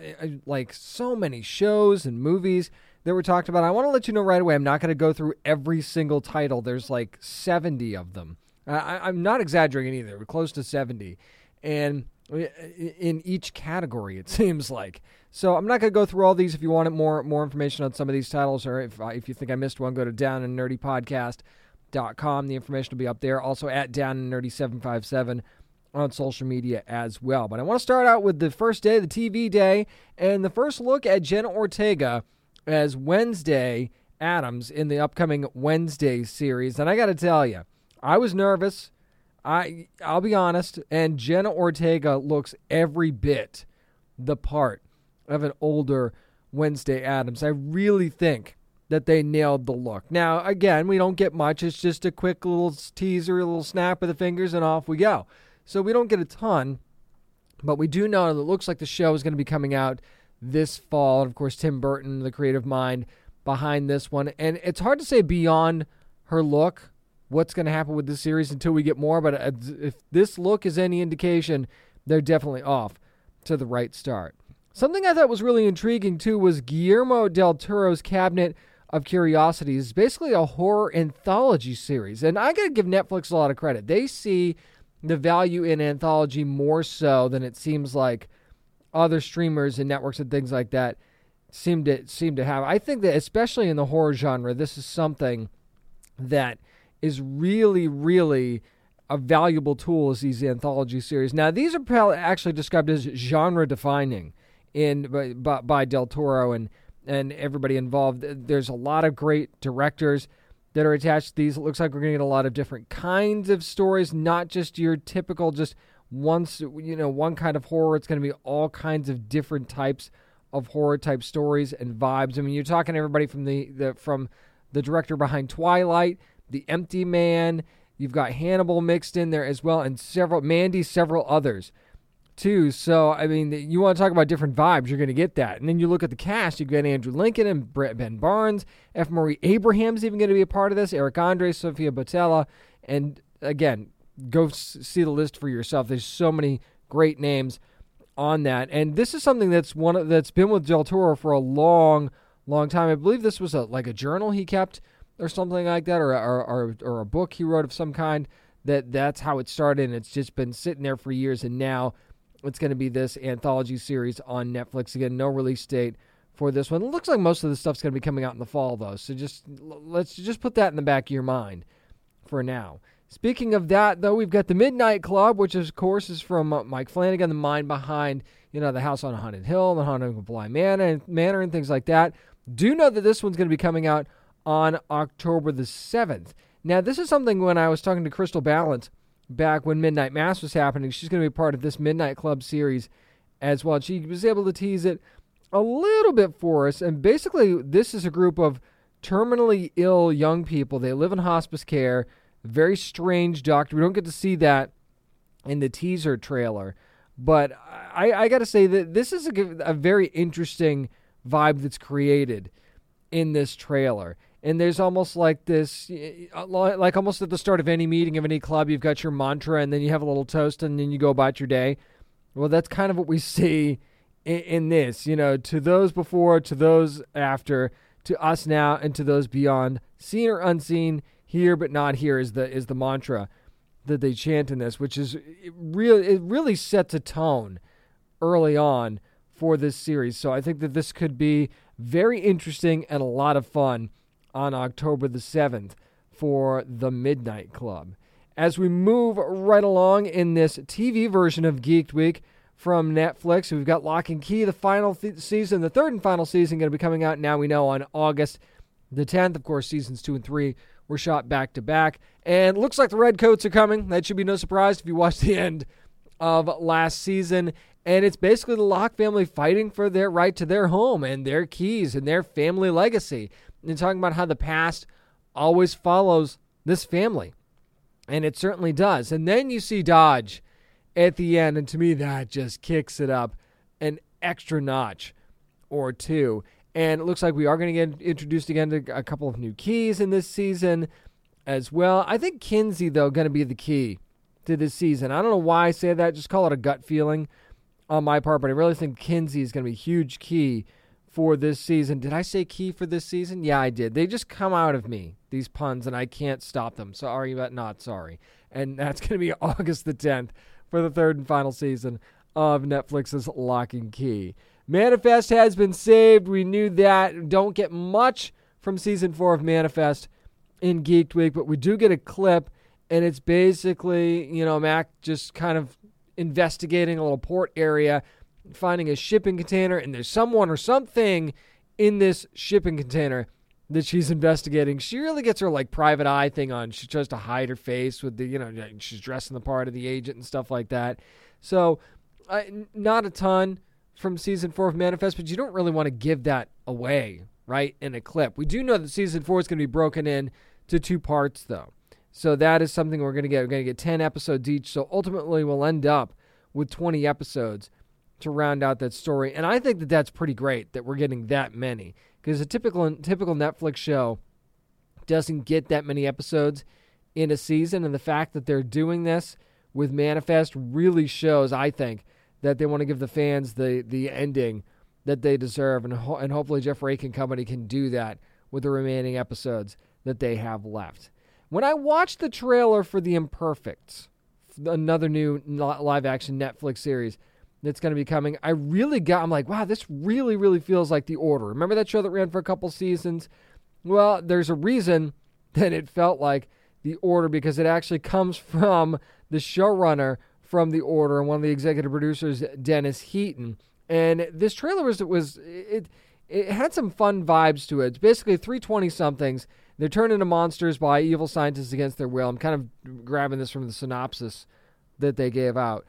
like so many shows and movies that were talked about. I want to let you know right away, I'm not going to go through every single title. There's like 70 of them. I, am not exaggerating either. We're close to 70. And in each category, it [LAUGHS] seems like. So I'm not going to go through all these. If you wanted more more information on some of these titles, or if if you think I missed one, go to Down and Nerdy Podcast.com. The information will be up there. Also at Down and Nerdy 757 on social media as well. But I want to start out with the first day, the TV day, and the first look at Jenna Ortega as Wednesday Addams in the upcoming Wednesday series. And I got to tell you, I was nervous. I I'll be honest, and Jenna Ortega looks every bit the part of an older Wednesday Addams. I really think that they nailed the look. Now, again, we don't get much. It's just a quick little teaser, a little snap of the fingers, and off we go. So we don't get a ton, but we do know that it looks like the show is going to be coming out this fall. And of course, Tim Burton, the creative mind behind this one. And it's hard to say beyond her look what's going to happen with this series until we get more. But uh, if this look is any indication, they're definitely off to the right start. Something I thought was really intriguing too was Guillermo del Toro's Cabinet of Curiosities. Basically a horror anthology series. And I got to give Netflix a lot of credit. They see the value in anthology more so than it seems like other streamers and networks and things like that seem to seem to have. I think that especially in the horror genre, this is something that is really, really a valuable tool as these anthology series. Now, these are actually described as genre defining in by, by Del Toro and and everybody involved. There's a lot of great directors that are attached to these. It looks like we're going to get a lot of different kinds of stories, not just your typical just once you know one kind of horror. It's going to be all kinds of different types of horror type stories and vibes. I mean, you're talking everybody from the, the from the director behind Twilight, The Empty Man. You've got Hannibal mixed in there as well, and several Mandy, several others too. So I mean, you want to talk about different vibes, you're going to get that. And then you look at the cast, you get Andrew Lincoln and Brett Ben Barnes. F. Murray Abraham's even going to be a part of this. Eric Andre, Sofia Boutella, and again, go see the list for yourself. There's so many great names on that. And this is something that's one of, that's been with Del Toro for a long, long time. I believe this was a like a journal he kept or something like that, or or, or, or a book he wrote of some kind. That that's how it started, and it's just been sitting there for years. And now it's going to be this anthology series on Netflix again. No release date for this one. It looks like most of the stuff's going to be coming out in the fall, though. So just let's just put that in the back of your mind for now. Speaking of that, though, we've got the Midnight Club, which of course is from Mike Flanagan, the mind behind you know the House on a Haunted Hill, the Haunted Bly and, Manor, and things like that. Do know that this one's going to be coming out on October the seventh. Now, this is something when I was talking to Crystal Balint back when Midnight Mass was happening. She's going to be part of this Midnight Club series as well. She was able to tease it a little bit for us, and basically, this is a group of terminally ill young people. They live in hospice care very strange doctor. We don't get to see that in the teaser trailer, but I, I got to say that this is a, a very interesting vibe that's created in this trailer. And there's almost like this, like almost at the start of any meeting of any club, you've got your mantra, and then you have a little toast, and then you go about your day. Well, that's kind of what we [LAUGHS] see in, in this. You know, to those before, to those after, to us now, and to those beyond, seen or unseen here but not here is the is the mantra that they chant in this, which is it really it really sets a tone early on for this series. So I think that this could be very interesting and a lot of fun on October the 7th for the Midnight Club. As we move right along in this TV version of Geeked Week from Netflix, we've got Locke and Key, the final th- season, the third and final season, going to be coming out now. We know on August the 10th. Of course, seasons two and three were shot back to back. And looks like the Redcoats are coming. That should be no surprise if you watched the end of last season. And it's basically the Locke family fighting for their right to their home and their keys and their family legacy. And talking about how the past always follows this family. And it certainly does. And then you see Dodge at the end. And to me, that just kicks it up an extra notch or two. And it looks like we are going to get introduced again to a couple of new keys in this season as well. I think Kinsey, though, going to be the key to this season. I don't know why I say that. Just call it a gut feeling on my part, but I really think Kinsey is going to be a huge key for this season. Did I say key for this season? Yeah, I did. They just come out of me, these puns, and I can't stop them. Sorry, but not sorry. And that's going to be [LAUGHS] August the 10th for the third and final season of Netflix's Locke and Key. Manifest has been saved. We knew that. Don't get much from season four of Manifest in Geeked Week, but we do get a clip, and it's basically, you know, Mac just kind of investigating a little port area, finding a shipping container, and there's someone or something in this shipping container that she's investigating. She really gets her like private eye thing on. She tries to hide her face with the, you know, she's dressing the part of the agent and stuff like that. So, not a ton from season four of Manifest, but you don't really want to give that away, right, in a clip. We do know that season four is going to be broken in to two parts, though. So that is something we're going to get. We're going to get 10 episodes each. So ultimately, we'll end up with 20 episodes to round out that story. And I think that that's pretty great that we're getting that many because a typical typical Netflix show doesn't get that many episodes in a season. And the fact that they're doing this with Manifest really shows, I think, that they want to give the fans the the ending that they deserve, and ho- and hopefully Jeff Rake and company can do that with the remaining episodes that they have left. When I watched the trailer for The Imperfects, another new live action Netflix series that's going to be coming, I really got, I'm like, wow, this really, really feels like The Order. Remember that show that ran for a couple seasons? Well, there's a reason [LAUGHS] that it felt like The Order because it actually comes from the showrunner from The Order and one of the executive producers, Dennis Heaton. And this trailer was, was it, it had some fun vibes to it. It's basically 320 somethings. They're turned into monsters by evil scientists against their will. I'm kind of grabbing this from the synopsis that they gave out.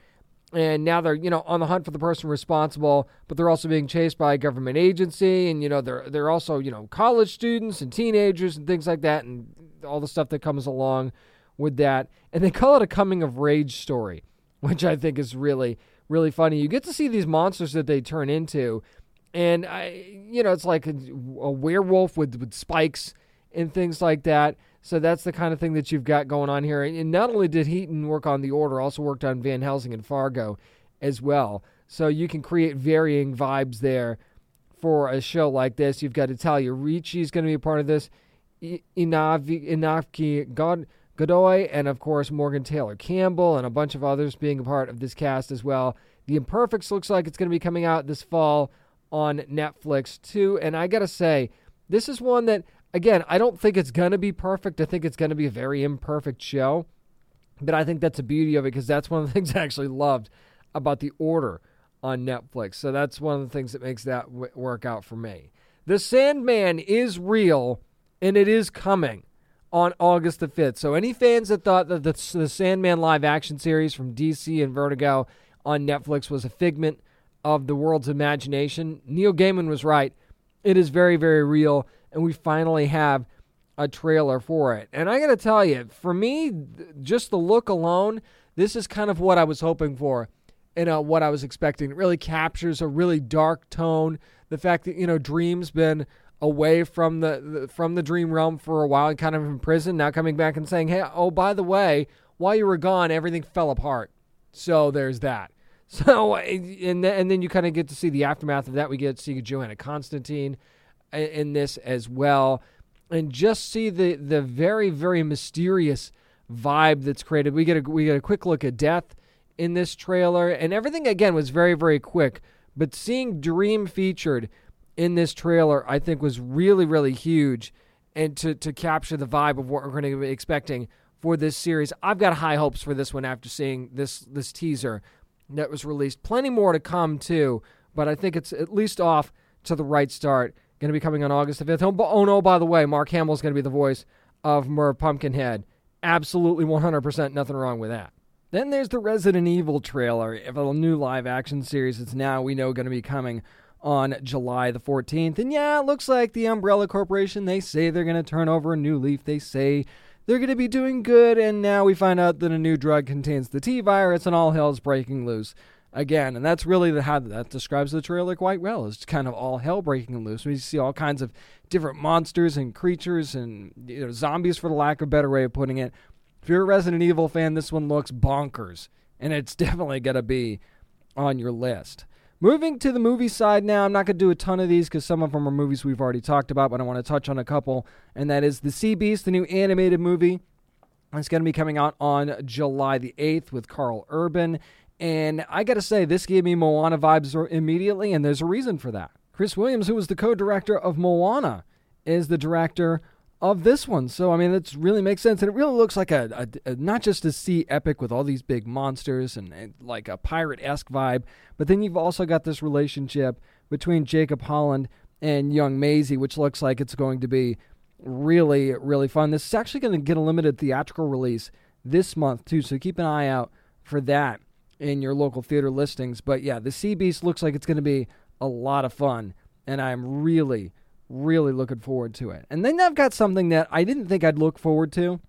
And now they're, you know, on the hunt for the person responsible, but they're also being chased by a government agency, and you know, they're they're also, you know, college students and teenagers and things like that, and all the stuff that comes along with that. And they call it a coming of rage story [LAUGHS] which I think is really really funny. You get to see these monsters that they turn into, and I, you know, it's like a, a werewolf with with spikes and things like that. So that's the kind of thing that you've got going on here. And not only did Heaton work on The Order, also worked on Van Helsing and Fargo as well. So you can create varying vibes there for a show like this. You've got Italia Ricci is going to be a part of this. Inavi, God, Godoy, and of course Morgan Taylor Campbell, and a bunch of others being a part of this cast as well. The Imperfects looks like it's going to be coming out this fall on Netflix too. And I got to say, this is one that, again, I don't think it's going to be perfect. I think it's going to be a very imperfect show. But I think that's the beauty of it because that's one of the [LAUGHS] things I actually loved about The Order on Netflix. So that's one of the things that makes that w- work out for me. The Sandman is real and it is coming on August the 5th. So any fans that thought that the, the Sandman live action series from DC and Vertigo on Netflix was a figment of the world's imagination, Neil Gaiman was right. It is very, very real, and we finally have a trailer for it. And I got to tell you, for me, just the look alone, this is kind of what I was hoping for and uh, what I was expecting. It really captures a really dark tone. The fact that you know Dream's been away from the, the, from the dream realm for a while and kind of in prison, now coming back and saying, "Hey, oh by the way, while you were gone, everything fell apart." So there's that. [LAUGHS] So and and then you kind of get to see the aftermath of that. We get to see Johanna Constantine in this as well, and just see the the very very mysterious vibe that's created. We get a we get a quick look at death in this trailer, and everything again was very, very quick. But seeing Dream featured in this trailer, I think, was really, really huge, and to to capture the vibe of what we're going to be expecting for this series. I've got high hopes for this one after seeing this this teaser that was released. Plenty more to come too, but I think it's at least off to the right start. Going to be coming on August the 5th. Oh, no, by the way, Mark Hamill is going to be the voice of Merv Pumpkinhead. Absolutely 100% nothing wrong with that. Then there's the Resident Evil trailer of a new live action series that's now we know going to be coming on July the 14th. And yeah, it looks like the Umbrella Corporation, they say they're going to turn over a new leaf. They say they're going to be doing good, and now we find out that a new drug contains the T virus and all hell's breaking loose again. And that's really the, how that describes the trailer quite well. It's kind of all hell breaking loose. We see all kinds of different monsters and creatures and you know, zombies, for the lack of a better way of putting it. If you're a Resident Evil fan, this one looks bonkers, and it's [LAUGHS] definitely going to be on your list. Moving to the movie side now, I'm not going to do a ton of these because some of them are movies we've already talked about, but I want to touch on a couple, and that is The Sea Beast, the new animated movie. It's going to be coming out on July the 8th with Karl Urban. And I got to say, this gave me Moana vibes immediately, and there's a reason for that. Chris Williams, who was the co director of Moana, is the director of this one. So I mean, it really makes sense, and it really looks like a, a, a not just a sea epic with all these big monsters and, and like a pirate esque vibe, but then you've also got this relationship between Jacob Holland and young Maisie, which looks like it's going to be really really fun. This is actually going to get a limited theatrical release this month too, so keep an eye out for that in your local theater listings. But yeah, the Sea Beast looks like it's going to be a lot of fun, and I'm really really looking forward to it. And then I've got something that I didn't think I'd look forward to.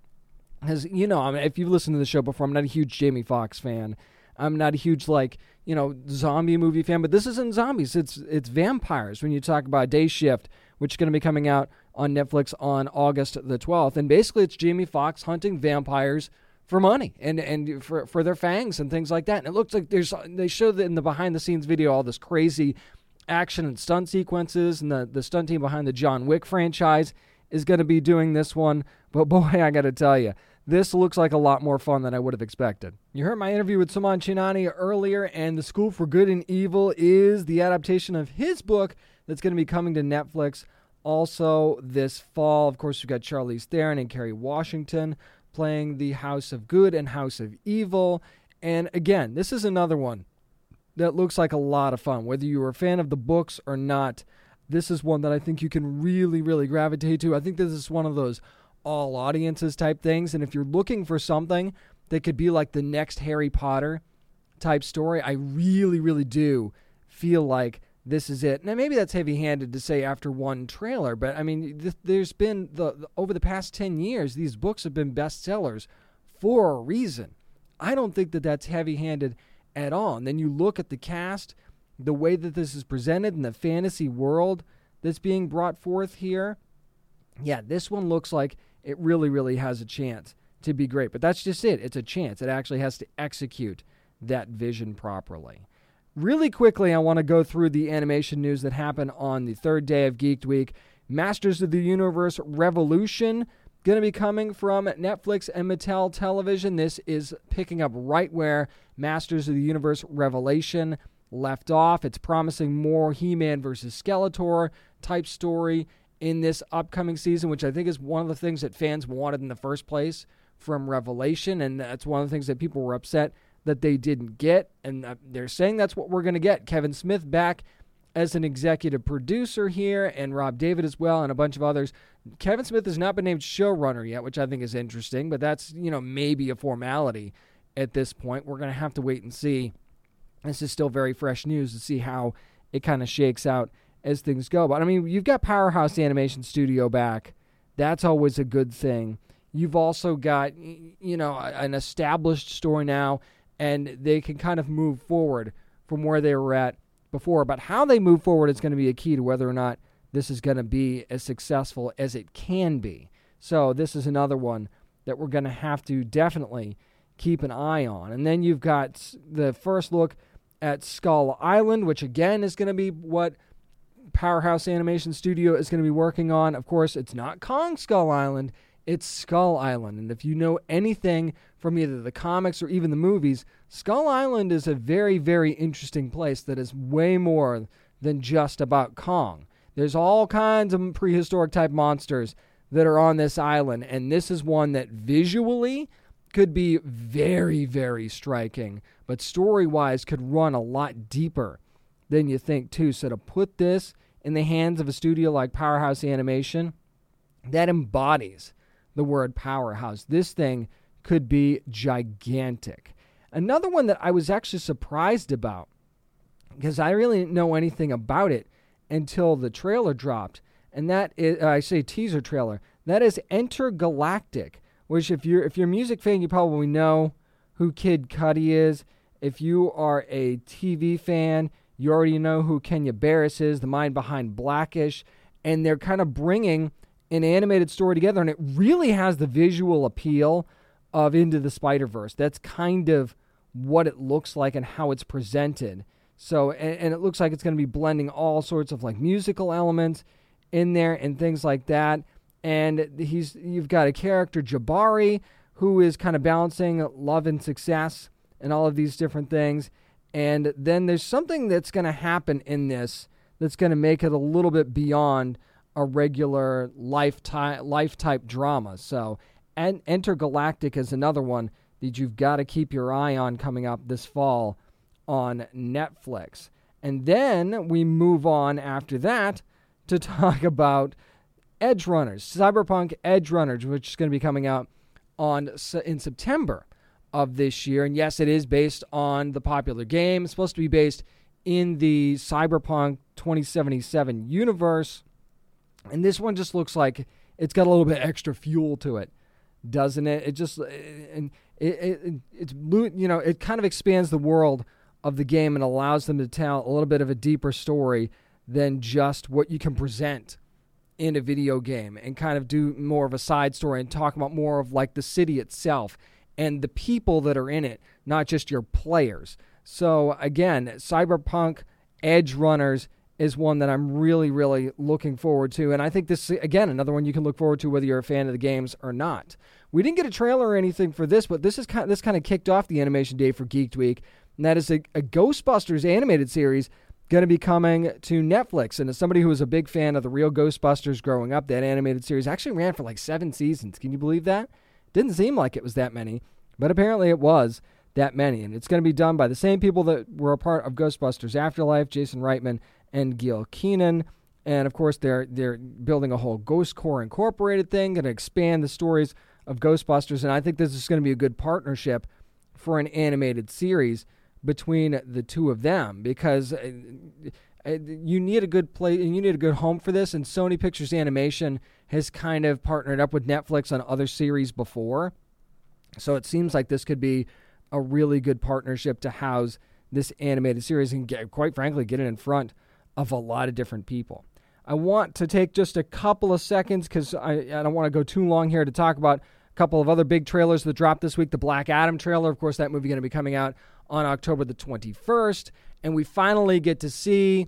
Because, you know, I mean, if you've listened to the show before, I'm not a huge Jamie Foxx fan. I'm not a huge, like, you know, zombie movie fan, but this isn't zombies. It's it's vampires when you talk about Day Shift, which is going to be coming out on Netflix on August the 12th. And basically, it's Jamie Foxx hunting vampires for money and and for for their fangs and things like that. And it looks like there's they show that in the behind the scenes video all this crazy action and stunt sequences, and the, the stunt team behind the John Wick franchise is going to be doing this one. But [LAUGHS] boy, I got to tell you, this looks like a lot more fun than I would have expected. You heard my interview with Soman Chainani earlier, and The School for Good and Evil is the adaptation of his book that's going to be coming to Netflix also this fall. Of course, we've got Charlize Theron and Kerry Washington playing the House of Good and House of Evil. And again, this is another one that looks like a lot of fun. Whether you're a fan of the books or not, this is one that I think you can really, really gravitate to. I think this is one of those all audiences type things. And if you're looking for something that could be like the next Harry Potter type story, I really, really do feel like this is it. Now, maybe that's heavy handed to say after one trailer, but I mean, th- there's been the, the over the past 10 years, these books have been bestsellers for a reason. I don't think that that's heavy handed at all. And then you look at the cast, the way that this is presented and the fantasy world that's being brought forth here. Yeah, this one looks like it really, really has a chance to be great. But that's just it. It's a chance. It actually has to execute that vision properly. Really quickly, I want to go through the animation news that happened on the third day of Geeked Week. Masters of the Universe Revolution going to be coming from Netflix and Mattel Television. This is picking up right where Masters of the Universe Revelation left off. It's promising more He Man versus Skeletor type story in this upcoming season, which I think is one of the things that fans wanted in the first place from Revelation. And that's one of the things that people were upset that they didn't get. And they're saying that's what we're going to get. Kevin Smith back as an executive producer here, and Rob David as well, and a bunch of others. Kevin Smith has not been named showrunner yet, which I think is interesting, but that's, you know, maybe a formality at this point. We're going to have to wait and see. This is still very fresh news to see how it kind of shakes out as things go. But I mean, you've got Powerhouse Animation Studio back. That's always a good thing. You've also got, you know, an established story now, and they can kind of move forward from where they were at before. But how they move forward is going to be a key to whether or not this is going to be as successful as it can be. So, this is another one that we're going to have to definitely keep an eye on. And then you've got the first look at Skull Island, which again is going to be what Powerhouse Animation Studio is going to be working on. Of course, it's not Kong Skull Island, it's Skull Island. And if you know anything from either the comics or even the movies, Skull Island is a very, very interesting place that is way more than just about Kong. There's all kinds of prehistoric type monsters that are on this island, and this is one that visually could be very, very striking, but story wise could run a lot deeper than you think, too. So to put this in the hands of a studio like Powerhouse Animation, that embodies the word powerhouse. This thing could be gigantic. Another one that I was actually surprised about, because I really didn't know anything about it until the trailer dropped, and that is, I say teaser trailer, that is Entergalactic, which if you're if you're a music fan, you probably know who Kid Cudi is. If you are a TV fan, you already know who Kenya Barris is, the mind behind Blackish, and they're kind of bringing an animated story together, and it really has the visual appeal of Into the Spider Verse. That's kind of what it looks like and how it's presented. So, and, and it looks like it's going to be blending all sorts of like musical elements in there and things like that. And he's you've got a character Jabari who is kind of balancing love and success and all of these different things. And then there's something that's going to happen in this that's going to make it a little bit beyond a regular life life type drama. So, and Entergalactic is another one that you've got to keep your eye on coming up this fall on Netflix. And then we move on after that to talk [LAUGHS] about Edgerunners, Cyberpunk Edgerunners, which is going to be coming out on in September of this year. And yes, it is based on the popular game. It's supposed to be based in the Cyberpunk 2077 universe. And this one just looks like it's got a little bit extra fuel to it, doesn't it? It just and it, it, it's you know it kind of expands the world of the game and allows them to tell a little bit of a deeper story than just what you can present in a video game and kind of do more of a side story and talk about more of like the city itself and the people that are in it, not just your players. So again, Cyberpunk Edgerunners is one that I'm really, really looking forward to. And I think this, again, another one you can look forward to whether you're a fan of the games or not. We didn't get a trailer or anything for this, but this is kind of, this kind of kicked off the animation day for Geeked Week, and that is a, a Ghostbusters animated series going to be coming to Netflix. And as somebody who was a big fan of the real Ghostbusters growing up, that animated series actually ran for like seven seasons. Can you believe that? Didn't seem like it was that many, but apparently it was that many. And it's going to be done by the same people that were a part of Ghostbusters Afterlife, Jason Reitman and Gil Kenan. And of course, they're they're building a whole Ghost Corps Incorporated thing, going to expand the stories of Ghostbusters. And I think this is going to be a good partnership for an animated series between the two of them because uh, uh, you need a good play and you need a good home for this. And Sony Pictures Animation has kind of partnered up with Netflix on other series before, so it seems like this could be a really good partnership to house this animated series and get, quite frankly, get it in front of a lot of different people. I want to take just a couple of seconds because I, I don't want to go too long here to talk about a couple of other big trailers that dropped this week. The Black Adam trailer, of course, that movie going to be coming out on October the 21st. and we finally get to see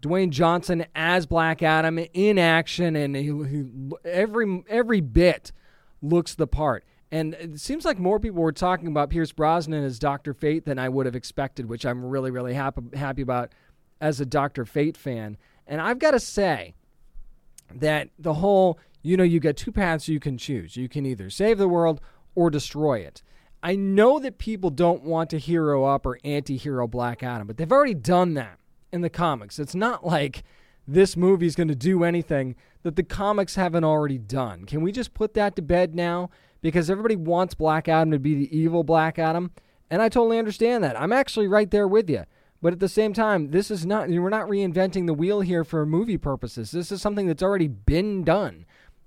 Dwayne Johnson as Black Adam in action, and he, he, every every bit looks the part. And it seems like more people were talking about Pierce Brosnan as Doctor Fate than I would have expected, which I'm really really happy happy about as a Doctor Fate fan. And I've got to say that the whole you know you get two paths you can choose. You can either save the world or destroy it. I know that people don't want to hero up or anti-hero Black Adam, but they've already done that in the comics. It's not like this movie is going to do anything that the comics haven't already done. Can we just put that to bed now? Because everybody wants Black Adam to be the evil Black Adam, and I totally understand that. I'm actually right there with you. But at the same time, this is not we're not reinventing the wheel here for movie purposes. This is something that's already been done.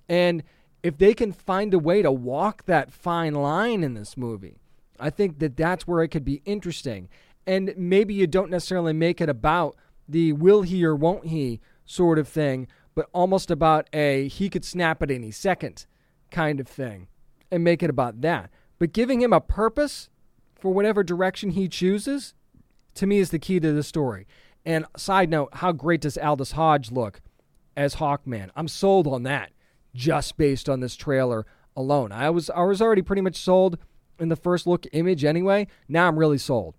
And if they can find a way to walk that fine line in this movie, I think that that's where it could be interesting. And maybe you don't necessarily make it about the will he or won't he sort of thing, but almost about a he could snap at any second kind of thing and make it about that. But giving him a purpose for whatever direction he chooses, to me, is the key to the story. And side note, how great does Aldis Hodge look as Hawkman? I'm sold on that just based on this trailer alone. I was I was already pretty much sold in the first look image anyway. Now I'm really sold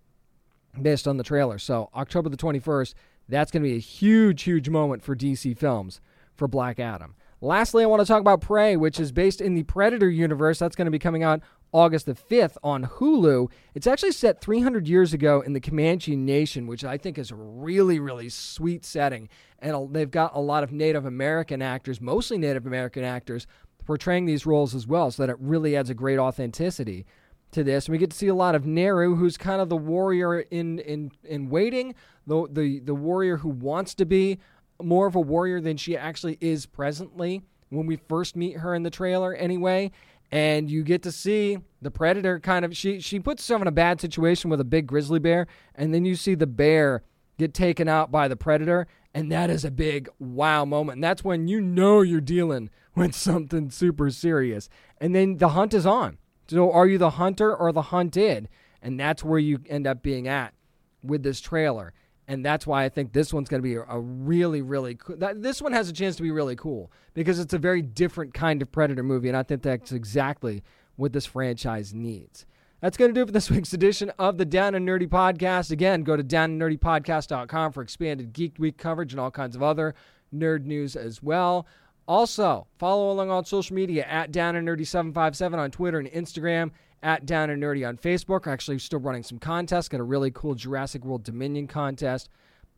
based on the trailer. So October the 21st, that's going to be a huge, huge moment for DC Films for Black Adam. Lastly, I want to talk about Prey, which is based in the Predator universe. That's going to be coming out August the 5th on Hulu. It's actually set 300 years ago in the Comanche Nation, which I think is a really, really sweet setting. And they've got a lot of Native American actors, mostly Native American actors, portraying these roles as well, so that it really adds a great authenticity to this. And we get to see a lot of Naru, who's kind of the warrior in in in waiting, the the the warrior who wants to be more of a warrior than she actually is presently when we first meet her in the trailer anyway and you get to see the predator kind of she she puts herself in a bad situation with a big grizzly bear and then you see the bear get taken out by the predator and that is a big wow moment. And that's when you know you're dealing with [LAUGHS] something super serious. And then the hunt is on. So are you the hunter or the hunted? And that's where you end up being at with this trailer and that's why I think this one's going to be a, really, really cool. This one has a chance to be really cool because it's a very different kind of Predator movie, and I think that's exactly what this franchise needs. That's going to do it for this [LAUGHS] week's edition of the Down and Nerdy Podcast. Again, go to downandnerdypodcast.com for expanded Geek Week coverage and all kinds of other nerd news as well. Also, follow along on social media at Down and Nerdy 757 on Twitter and Instagram at Down and Nerdy on Facebook. We're actually still running some contests. Got a really cool Jurassic World Dominion contest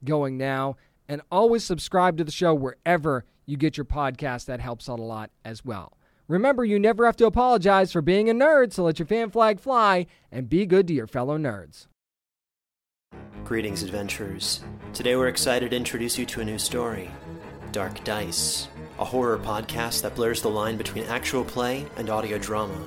going now. And always subscribe to the show wherever you get your podcast. That helps out a lot as well. Remember, you never have to apologize for being a nerd, so let your fan flag fly and be good to your fellow nerds. Greetings, adventurers. Today we're excited to introduce you to a new story Dark Dice, a horror podcast that blurs the line between actual play and audio drama